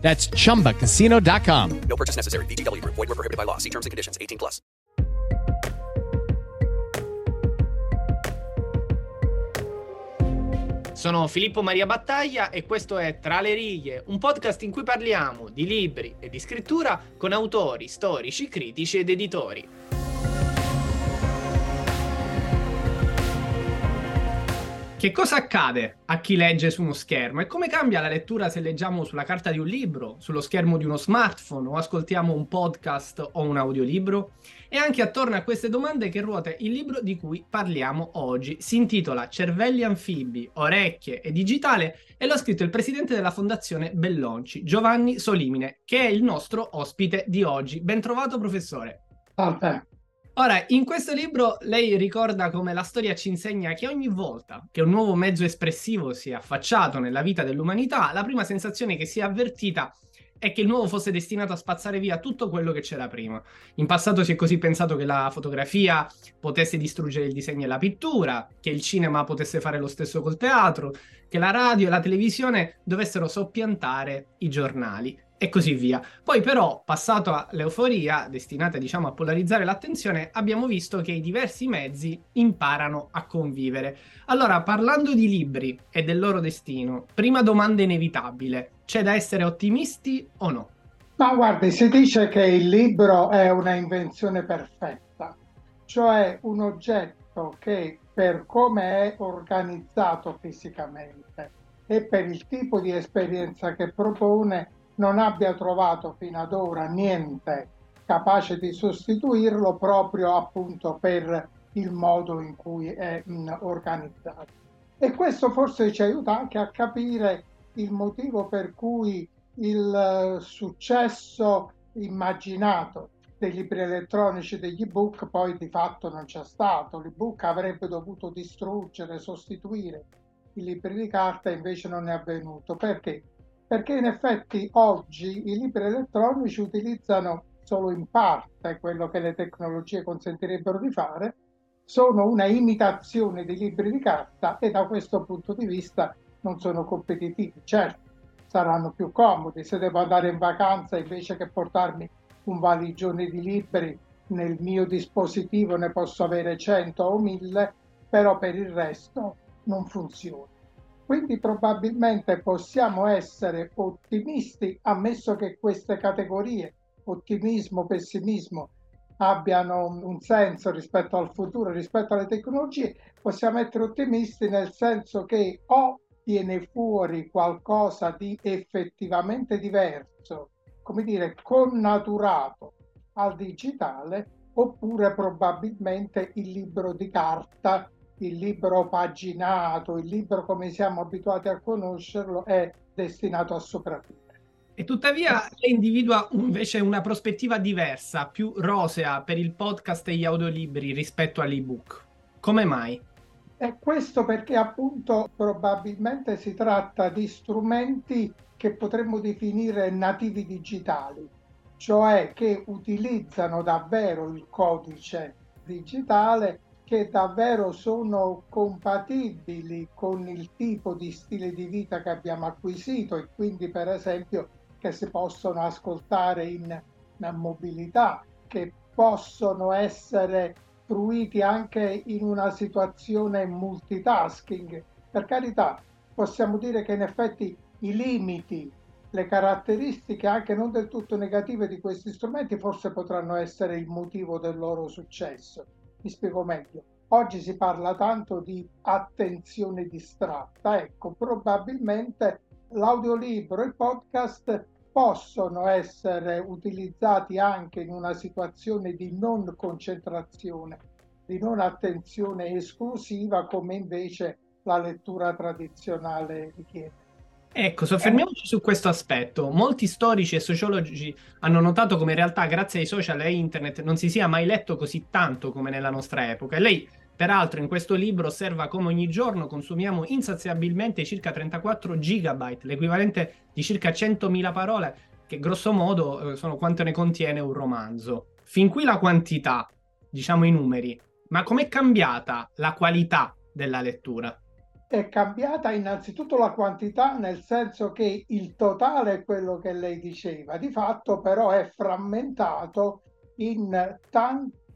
That's chumbacasino.com. No purchase necessary. VGW Group. Void were prohibited by law. See terms and conditions. 18 plus. Sono Filippo Maria Battaglia e questo è Tra le righe, un podcast in cui parliamo di libri e di scrittura con autori, storici, critici ed editori. Che cosa accade a chi legge su uno schermo e come cambia la lettura se leggiamo sulla carta di un libro, sullo schermo di uno smartphone o ascoltiamo un podcast o un audiolibro? E anche attorno a queste domande che ruota il libro di cui parliamo oggi. Si intitola Cervelli anfibi, orecchie e digitale e l'ha scritto il presidente della Fondazione Bellonci, Giovanni Solimine, che è il nostro ospite di oggi. Ben trovato professore. Salve. Ora, in questo libro lei ricorda come la storia ci insegna che ogni volta che un nuovo mezzo espressivo si è affacciato nella vita dell'umanità, la prima sensazione che si è avvertita che il nuovo fosse destinato a spazzare via tutto quello che c'era prima. In passato si è così pensato che la fotografia potesse distruggere il disegno e la pittura, che il cinema potesse fare lo stesso col teatro, che la radio e la televisione dovessero soppiantare i giornali e così via. Poi però, passato all'euforia, destinata diciamo a polarizzare l'attenzione, abbiamo visto che i diversi mezzi imparano a convivere. Allora, parlando di libri e del loro destino, prima domanda inevitabile, c'è da essere ottimisti o no? Ma guardi, si dice che il libro è una invenzione perfetta, cioè un oggetto che per come è organizzato fisicamente e per il tipo di esperienza che propone non abbia trovato fino ad ora niente capace di sostituirlo proprio appunto per il modo in cui è organizzato. E questo forse ci aiuta anche a capire il motivo per cui il uh, successo immaginato dei libri elettronici, degli ebook, poi di fatto non c'è stato. L'ebook avrebbe dovuto distruggere, sostituire i libri di carta, invece non è avvenuto. Perché? perché in effetti oggi i libri elettronici utilizzano solo in parte quello che le tecnologie consentirebbero di fare, sono una imitazione dei libri di carta e da questo punto di vista non sono competitivi. Certo, saranno più comodi se devo andare in vacanza invece che portarmi un valigione di libri nel mio dispositivo ne posso avere 100 o 1000, però per il resto non funziona. Quindi probabilmente possiamo essere ottimisti, ammesso che queste categorie, ottimismo, pessimismo, abbiano un senso rispetto al futuro, rispetto alle tecnologie, possiamo essere ottimisti nel senso che o viene fuori qualcosa di effettivamente diverso, come dire, connaturato al digitale, oppure probabilmente il libro di carta il libro paginato, il libro come siamo abituati a conoscerlo, è destinato a sopravvivere. E tuttavia lei individua invece una prospettiva diversa, più rosea per il podcast e gli audiolibri rispetto all'ebook. Come mai? E questo perché appunto probabilmente si tratta di strumenti che potremmo definire nativi digitali, cioè che utilizzano davvero il codice digitale che davvero sono compatibili con il tipo di stile di vita che abbiamo acquisito e quindi per esempio che si possono ascoltare in, in mobilità, che possono essere fruiti anche in una situazione multitasking. Per carità, possiamo dire che in effetti i limiti, le caratteristiche anche non del tutto negative di questi strumenti forse potranno essere il motivo del loro successo mi spiego meglio. Oggi si parla tanto di attenzione distratta, ecco, probabilmente l'audiolibro il podcast possono essere utilizzati anche in una situazione di non concentrazione, di non attenzione esclusiva come invece la lettura tradizionale richiede. Ecco, soffermiamoci su questo aspetto. Molti storici e sociologi hanno notato come in realtà grazie ai social e internet non si sia mai letto così tanto come nella nostra epoca. E lei, peraltro, in questo libro osserva come ogni giorno consumiamo insaziabilmente circa 34 gigabyte, l'equivalente di circa 100.000 parole, che grosso modo eh, sono quanto ne contiene un romanzo. Fin qui la quantità, diciamo i numeri, ma com'è cambiata la qualità della lettura? È cambiata innanzitutto la quantità, nel senso che il totale è quello che lei diceva, di fatto però è frammentato in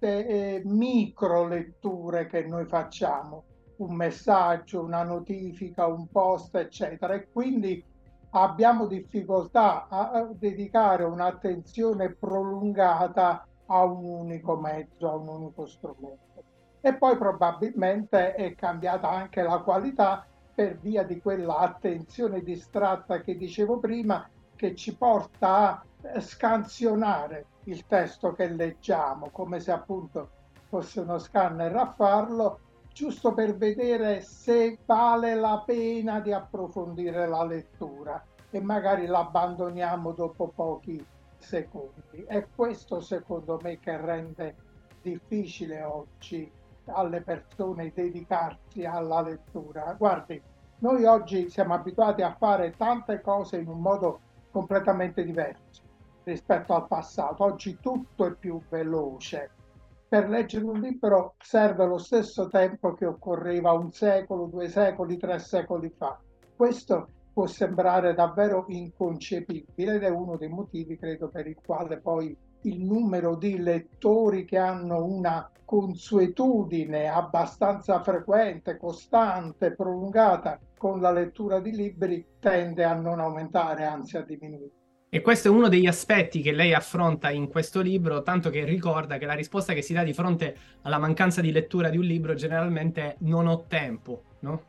eh, micro letture che noi facciamo, un messaggio, una notifica, un post, eccetera, e quindi abbiamo difficoltà a dedicare un'attenzione prolungata a un unico mezzo, a un unico strumento. E poi probabilmente è cambiata anche la qualità per via di quella attenzione distratta che dicevo prima che ci porta a eh, scansionare il testo che leggiamo come se appunto fosse uno scanner a farlo giusto per vedere se vale la pena di approfondire la lettura e magari l'abbandoniamo dopo pochi secondi. È questo secondo me che rende difficile oggi alle persone dedicarsi alla lettura. Guardi, noi oggi siamo abituati a fare tante cose in un modo completamente diverso rispetto al passato. Oggi tutto è più veloce. Per leggere un libro serve lo stesso tempo che occorreva un secolo, due secoli, tre secoli fa. Questo può sembrare davvero inconcepibile ed è uno dei motivi, credo, per il quale poi il numero di lettori che hanno una consuetudine abbastanza frequente, costante, prolungata con la lettura di libri tende a non aumentare, anzi a diminuire. E questo è uno degli aspetti che lei affronta in questo libro, tanto che ricorda che la risposta che si dà di fronte alla mancanza di lettura di un libro generalmente è non ho tempo, no?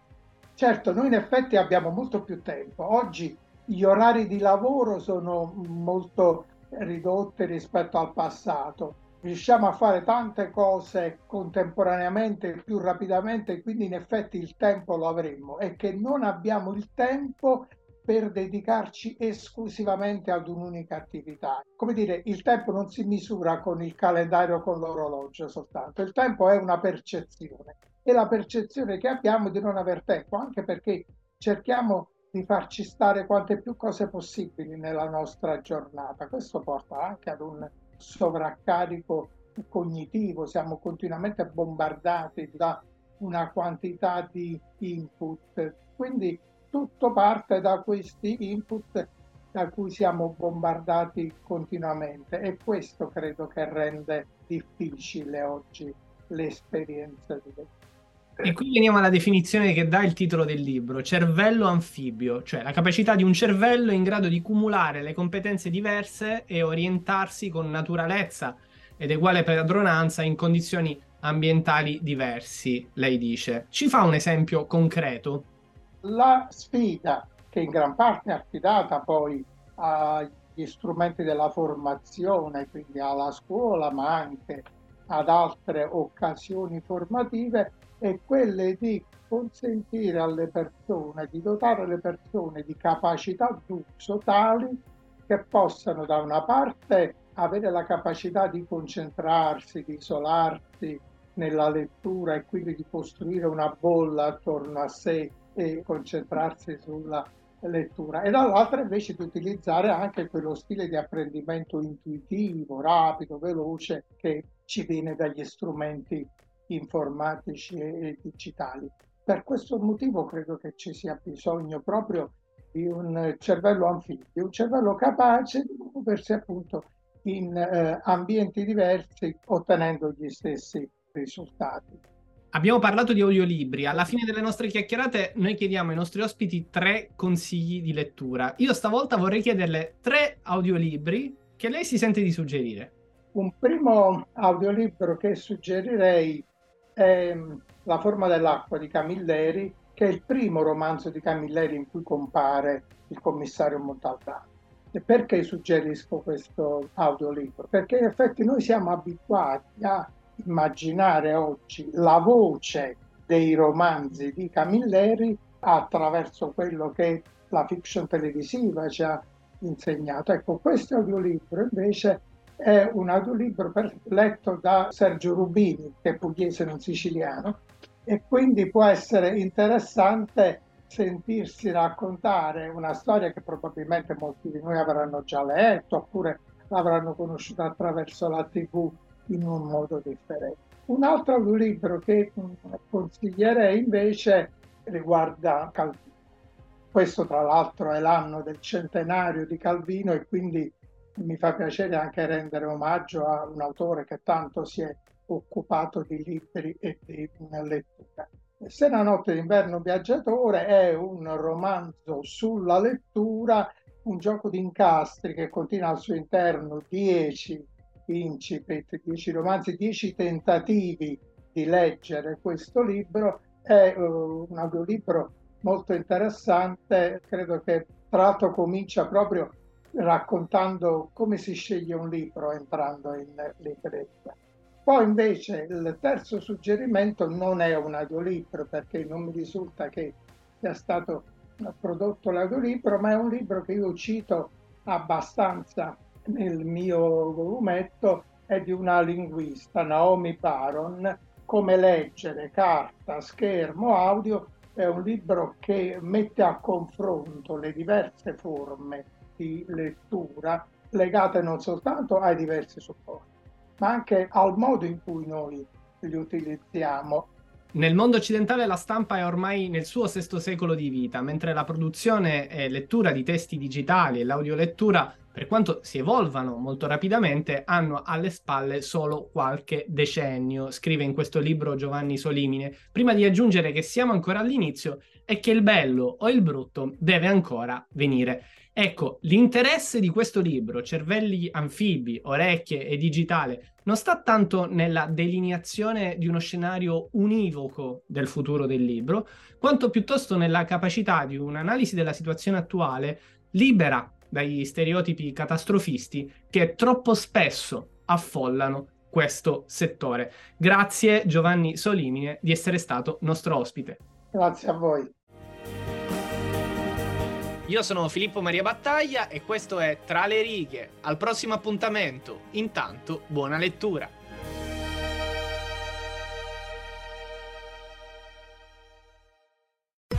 Certo, noi in effetti abbiamo molto più tempo. Oggi gli orari di lavoro sono molto ridotti rispetto al passato riusciamo a fare tante cose contemporaneamente più rapidamente, quindi in effetti il tempo lo avremmo, e che non abbiamo il tempo per dedicarci esclusivamente ad un'unica attività. Come dire, il tempo non si misura con il calendario, con l'orologio soltanto, il tempo è una percezione e la percezione che abbiamo di non aver tempo, anche perché cerchiamo di farci stare quante più cose possibili nella nostra giornata. Questo porta anche ad un sovraccarico cognitivo, siamo continuamente bombardati da una quantità di input. Quindi tutto parte da questi input da cui siamo bombardati continuamente e questo credo che rende difficile oggi l'esperienza di. E qui veniamo alla definizione che dà il titolo del libro, cervello anfibio, cioè la capacità di un cervello in grado di cumulare le competenze diverse e orientarsi con naturalezza ed uguale padronanza in condizioni ambientali diversi, lei dice. Ci fa un esempio concreto? La sfida, che in gran parte è affidata poi agli strumenti della formazione, quindi alla scuola, ma anche ad altre occasioni formative, è quelle di consentire alle persone, di dotare le persone di capacità d'uso tali che possano da una parte avere la capacità di concentrarsi, di isolarsi nella lettura e quindi di costruire una bolla attorno a sé e concentrarsi sulla lettura e dall'altra invece di utilizzare anche quello stile di apprendimento intuitivo, rapido, veloce che ci viene dagli strumenti informatici e digitali. Per questo motivo credo che ci sia bisogno proprio di un cervello anfibio, un cervello capace di muoversi appunto in eh, ambienti diversi ottenendo gli stessi risultati. Abbiamo parlato di audiolibri. Alla fine delle nostre chiacchierate noi chiediamo ai nostri ospiti tre consigli di lettura. Io stavolta vorrei chiederle tre audiolibri che lei si sente di suggerire. Un primo audiolibro che suggerirei è mm, La forma dell'acqua di Camilleri, che è il primo romanzo di Camilleri in cui compare il commissario Montalbano. E perché suggerisco questo audiolibro? Perché in effetti noi siamo abituati a immaginare oggi la voce dei romanzi di Camilleri attraverso quello che la fiction televisiva ci ha insegnato. Ecco, questo audiolibro invece è un audiolibro per, letto da Sergio Rubini, che è pugliese non siciliano, e quindi può essere interessante sentirsi raccontare una storia che probabilmente molti di noi avranno già letto oppure l'avranno conosciuta attraverso la tv in un modo differente. Un altro libro che consiglierei invece riguarda Calvino. Questo tra l'altro è l'anno del centenario di Calvino e quindi mi fa piacere anche rendere omaggio a un autore che tanto si è occupato di libri e di lettura. Se la notte d'inverno viaggiatore è un romanzo sulla lettura, un gioco di incastri che contiene al suo interno dieci incipit, dieci romanzi, dieci tentativi di leggere questo libro. È uh, un audiolibro molto interessante, credo che tra l'altro comincia proprio raccontando come si sceglie un libro entrando in libreria. Poi invece il terzo suggerimento non è un audiolibro perché non mi risulta che sia stato prodotto l'audiolibro, ma è un libro che io cito abbastanza nel mio volumetto, è di una linguista, Naomi Baron, Come leggere carta, schermo, audio, è un libro che mette a confronto le diverse forme di lettura legate non soltanto ai diversi supporti, ma anche al modo in cui noi li utilizziamo. Nel mondo occidentale la stampa è ormai nel suo sesto secolo di vita, mentre la produzione e lettura di testi digitali e l'audiolettura, per quanto si evolvano molto rapidamente, hanno alle spalle solo qualche decennio, scrive in questo libro Giovanni Solimine, prima di aggiungere che siamo ancora all'inizio e che il bello o il brutto deve ancora venire. Ecco, l'interesse di questo libro, Cervelli anfibi, orecchie e digitale, non sta tanto nella delineazione di uno scenario univoco del futuro del libro, quanto piuttosto nella capacità di un'analisi della situazione attuale libera dagli stereotipi catastrofisti che troppo spesso affollano questo settore. Grazie Giovanni Solimine di essere stato nostro ospite. Grazie a voi. Io sono Filippo Maria Battaglia e questo è Tra le righe. Al prossimo appuntamento. Intanto, buona lettura.